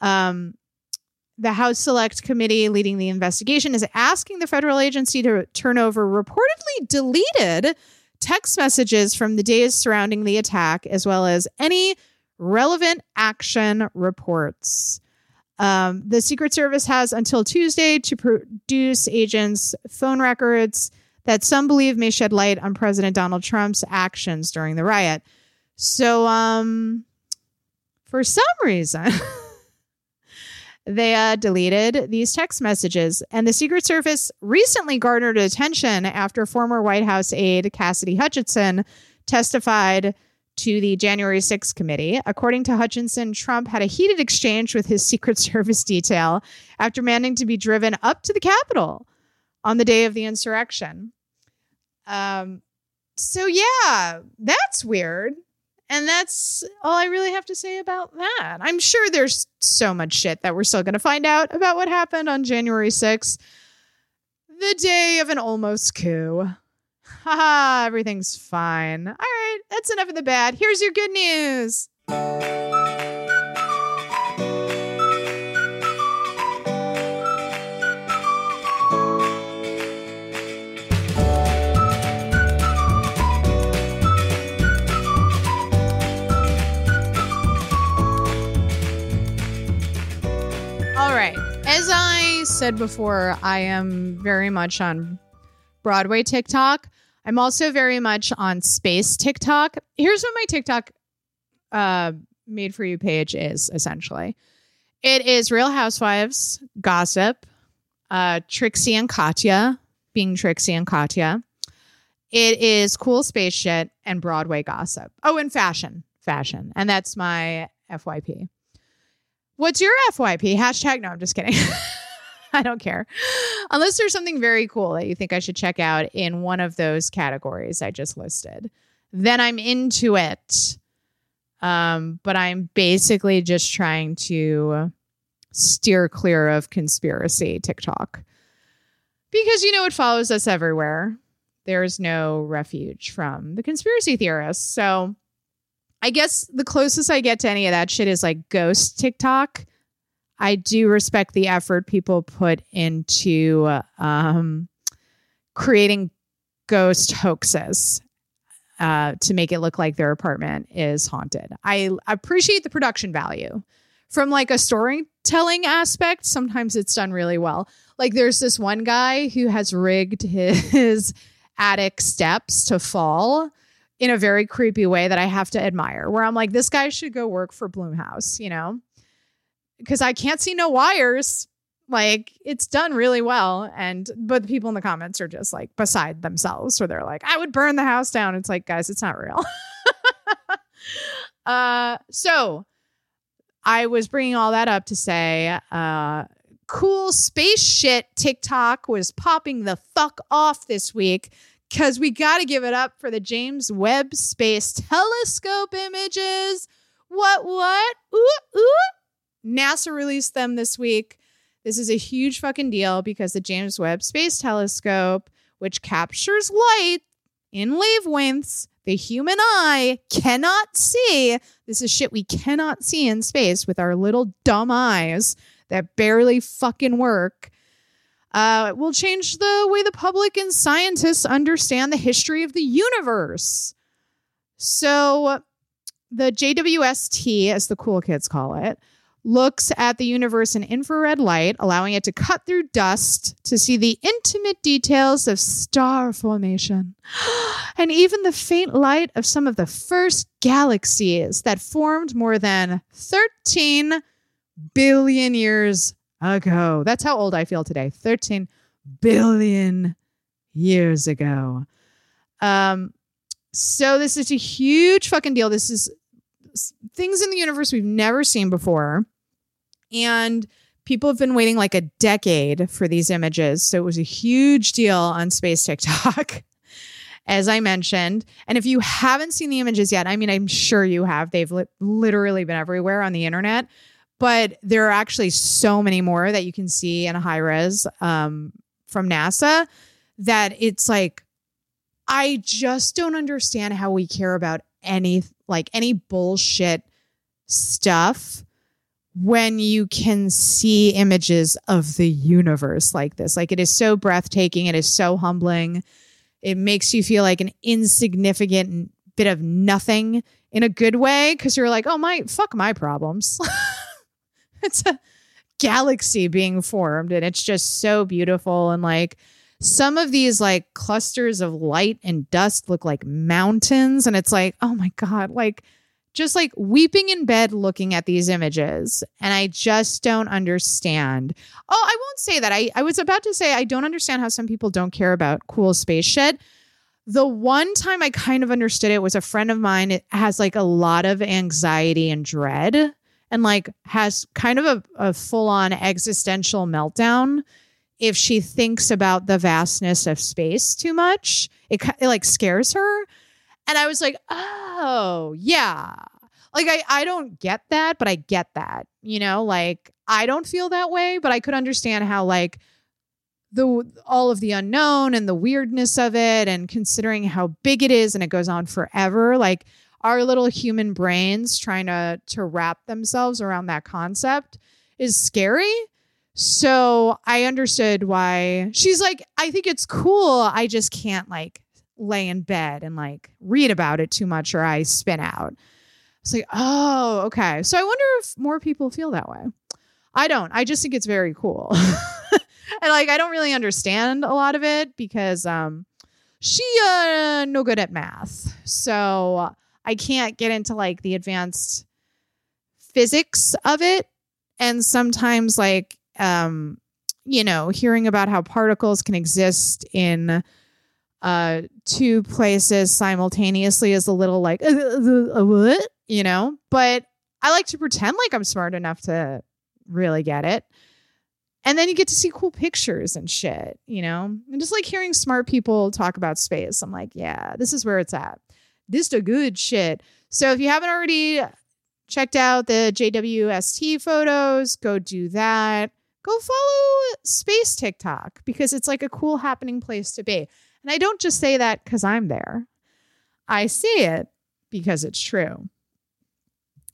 Um, the House Select Committee leading the investigation is asking the federal agency to turn over reportedly deleted text messages from the days surrounding the attack, as well as any relevant action reports. Um, the Secret Service has until Tuesday to produce agents' phone records that some believe may shed light on President Donald Trump's actions during the riot. So, um, for some reason, they uh, deleted these text messages. And the Secret Service recently garnered attention after former White House aide Cassidy Hutchinson testified to the January 6th committee. According to Hutchinson, Trump had a heated exchange with his Secret Service detail after demanding to be driven up to the Capitol on the day of the insurrection. Um, so, yeah, that's weird. And that's all I really have to say about that. I'm sure there's so much shit that we're still going to find out about what happened on January 6th, the day of an almost coup. Haha, everything's fine. All right, that's enough of the bad. Here's your good news. As I said before, I am very much on Broadway TikTok. I'm also very much on space TikTok. Here's what my TikTok uh, made for you page is essentially it is Real Housewives, gossip, uh, Trixie and Katya being Trixie and Katya. It is cool space shit and Broadway gossip. Oh, and fashion, fashion. And that's my FYP. What's your FYP? Hashtag no, I'm just kidding. I don't care. Unless there's something very cool that you think I should check out in one of those categories I just listed. Then I'm into it. Um, but I'm basically just trying to steer clear of conspiracy TikTok. Because you know it follows us everywhere. There's no refuge from the conspiracy theorists. So I guess the closest I get to any of that shit is like ghost TikTok. I do respect the effort people put into um, creating ghost hoaxes uh, to make it look like their apartment is haunted. I appreciate the production value from like a storytelling aspect. Sometimes it's done really well. Like there's this one guy who has rigged his attic steps to fall in a very creepy way that I have to admire. Where I'm like, this guy should go work for Blumhouse, you know, because I can't see no wires. Like it's done really well. And but the people in the comments are just like beside themselves. So they're like, I would burn the house down. It's like, guys, it's not real. uh so I was bringing all that up to say, uh, cool space shit TikTok was popping the fuck off this week because we got to give it up for the James Webb Space Telescope images. What, what? Ooh, ooh. NASA released them this week. This is a huge fucking deal because the James Webb Space Telescope, which captures light in wavelengths the human eye cannot see, this is shit we cannot see in space with our little dumb eyes that barely fucking work. Uh, will change the way the public and scientists understand the history of the universe. So, the JWST, as the cool kids call it, looks at the universe in infrared light, allowing it to cut through dust to see the intimate details of star formation and even the faint light of some of the first galaxies that formed more than 13 billion years ago. That's how old I feel today 13 billion years ago. Um, so this is a huge fucking deal. This is things in the universe we've never seen before. And people have been waiting like a decade for these images. So it was a huge deal on Space TikTok, as I mentioned. And if you haven't seen the images yet, I mean, I'm sure you have. They've li- literally been everywhere on the internet. But there are actually so many more that you can see in a high res um, from NASA that it's like, I just don't understand how we care about any like any bullshit stuff when you can see images of the universe like this. Like it is so breathtaking, it is so humbling. It makes you feel like an insignificant bit of nothing in a good way because you're like, oh my, fuck my problems. it's a galaxy being formed and it's just so beautiful and like some of these like clusters of light and dust look like mountains and it's like oh my god like just like weeping in bed looking at these images and i just don't understand. Oh i won't say that. I, I was about to say i don't understand how some people don't care about cool space shit. The one time i kind of understood it was a friend of mine it has like a lot of anxiety and dread and like has kind of a, a full-on existential meltdown if she thinks about the vastness of space too much it, it like scares her and I was like, oh, yeah. Like I I don't get that, but I get that. You know, like I don't feel that way, but I could understand how like the all of the unknown and the weirdness of it and considering how big it is and it goes on forever, like our little human brains trying to to wrap themselves around that concept is scary. So I understood why she's like, I think it's cool. I just can't like lay in bed and like read about it too much or I spin out. It's like, oh, okay. So I wonder if more people feel that way. I don't. I just think it's very cool. and like I don't really understand a lot of it because um she uh no good at math. So I can't get into like the advanced physics of it and sometimes like um you know, hearing about how particles can exist in uh, two places simultaneously is a little like, what? You know? But I like to pretend like I'm smart enough to really get it. And then you get to see cool pictures and shit, you know? And just like hearing smart people talk about space, I'm like, yeah, this is where it's at. This the good shit. So if you haven't already checked out the JWST photos, go do that. Go follow Space TikTok because it's like a cool happening place to be. And I don't just say that because I'm there, I say it because it's true.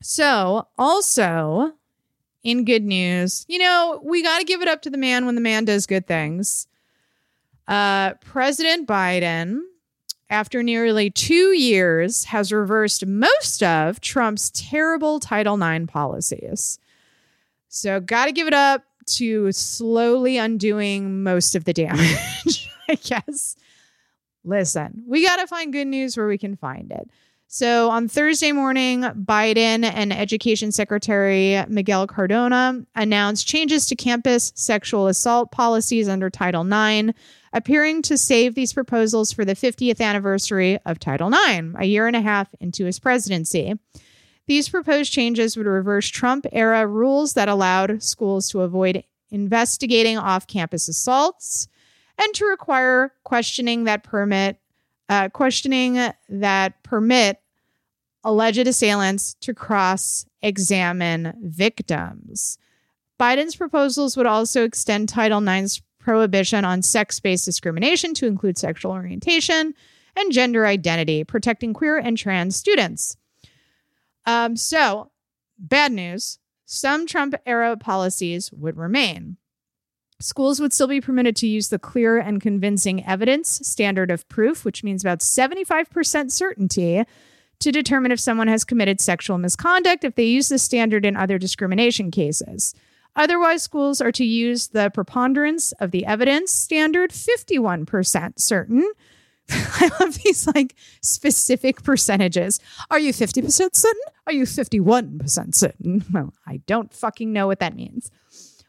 So, also in good news, you know, we got to give it up to the man when the man does good things. Uh, President Biden, after nearly two years, has reversed most of Trump's terrible Title IX policies. So, got to give it up to slowly undoing most of the damage, I guess. Listen, we got to find good news where we can find it. So on Thursday morning, Biden and Education Secretary Miguel Cardona announced changes to campus sexual assault policies under Title IX, appearing to save these proposals for the 50th anniversary of Title IX, a year and a half into his presidency. These proposed changes would reverse Trump era rules that allowed schools to avoid investigating off campus assaults and to require questioning that permit uh, questioning that permit alleged assailants to cross examine victims. Biden's proposals would also extend Title IX's prohibition on sex based discrimination to include sexual orientation and gender identity, protecting queer and trans students. Um, so, bad news some Trump era policies would remain. Schools would still be permitted to use the clear and convincing evidence standard of proof, which means about 75% certainty to determine if someone has committed sexual misconduct if they use the standard in other discrimination cases. Otherwise, schools are to use the preponderance of the evidence standard, 51% certain. I love these like specific percentages. Are you 50% certain? Are you 51% certain? Well, I don't fucking know what that means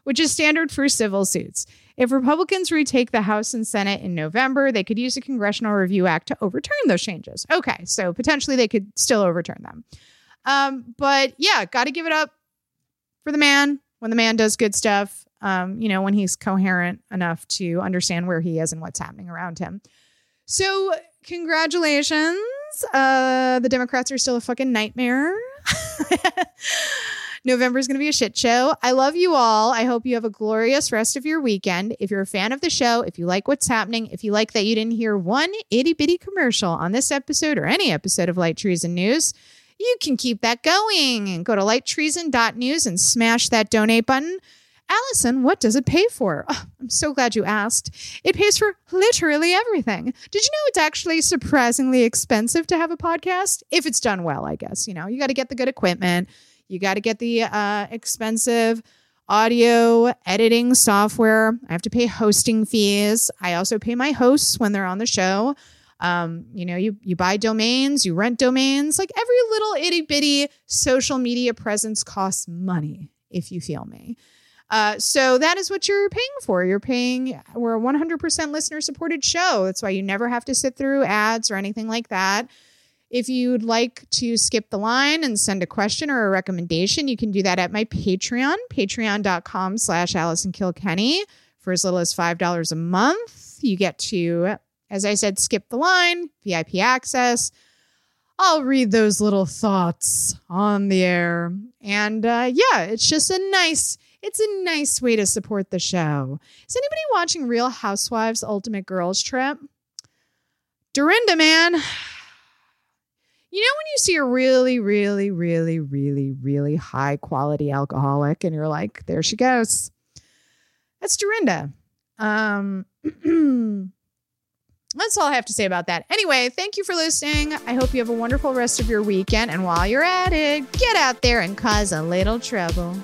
which is standard for civil suits. If Republicans retake the House and Senate in November, they could use the Congressional Review Act to overturn those changes. Okay, so potentially they could still overturn them. Um, but yeah, got to give it up for the man when the man does good stuff. Um, you know, when he's coherent enough to understand where he is and what's happening around him. So, congratulations. Uh, the Democrats are still a fucking nightmare. November is going to be a shit show. I love you all. I hope you have a glorious rest of your weekend. If you're a fan of the show, if you like what's happening, if you like that you didn't hear one itty bitty commercial on this episode or any episode of Light Treason News, you can keep that going and go to lighttreason.news and smash that donate button. Allison, what does it pay for? Oh, I'm so glad you asked. It pays for literally everything. Did you know it's actually surprisingly expensive to have a podcast? If it's done well, I guess. You know, you got to get the good equipment. You got to get the uh, expensive audio editing software. I have to pay hosting fees. I also pay my hosts when they're on the show. Um, you know, you you buy domains, you rent domains. Like every little itty bitty social media presence costs money, if you feel me. Uh, so that is what you're paying for. You're paying. We're a 100% listener supported show. That's why you never have to sit through ads or anything like that. If you'd like to skip the line and send a question or a recommendation, you can do that at my Patreon, patreon.com slash Allison Kilkenny for as little as $5 a month. You get to, as I said, skip the line, VIP access. I'll read those little thoughts on the air. And uh, yeah, it's just a nice, it's a nice way to support the show. Is anybody watching Real Housewives Ultimate Girls Trip? Dorinda, man, you know, when you see a really, really, really, really, really high quality alcoholic and you're like, there she goes. That's Dorinda. Um, that's all I have to say about that. Anyway, thank you for listening. I hope you have a wonderful rest of your weekend. And while you're at it, get out there and cause a little trouble.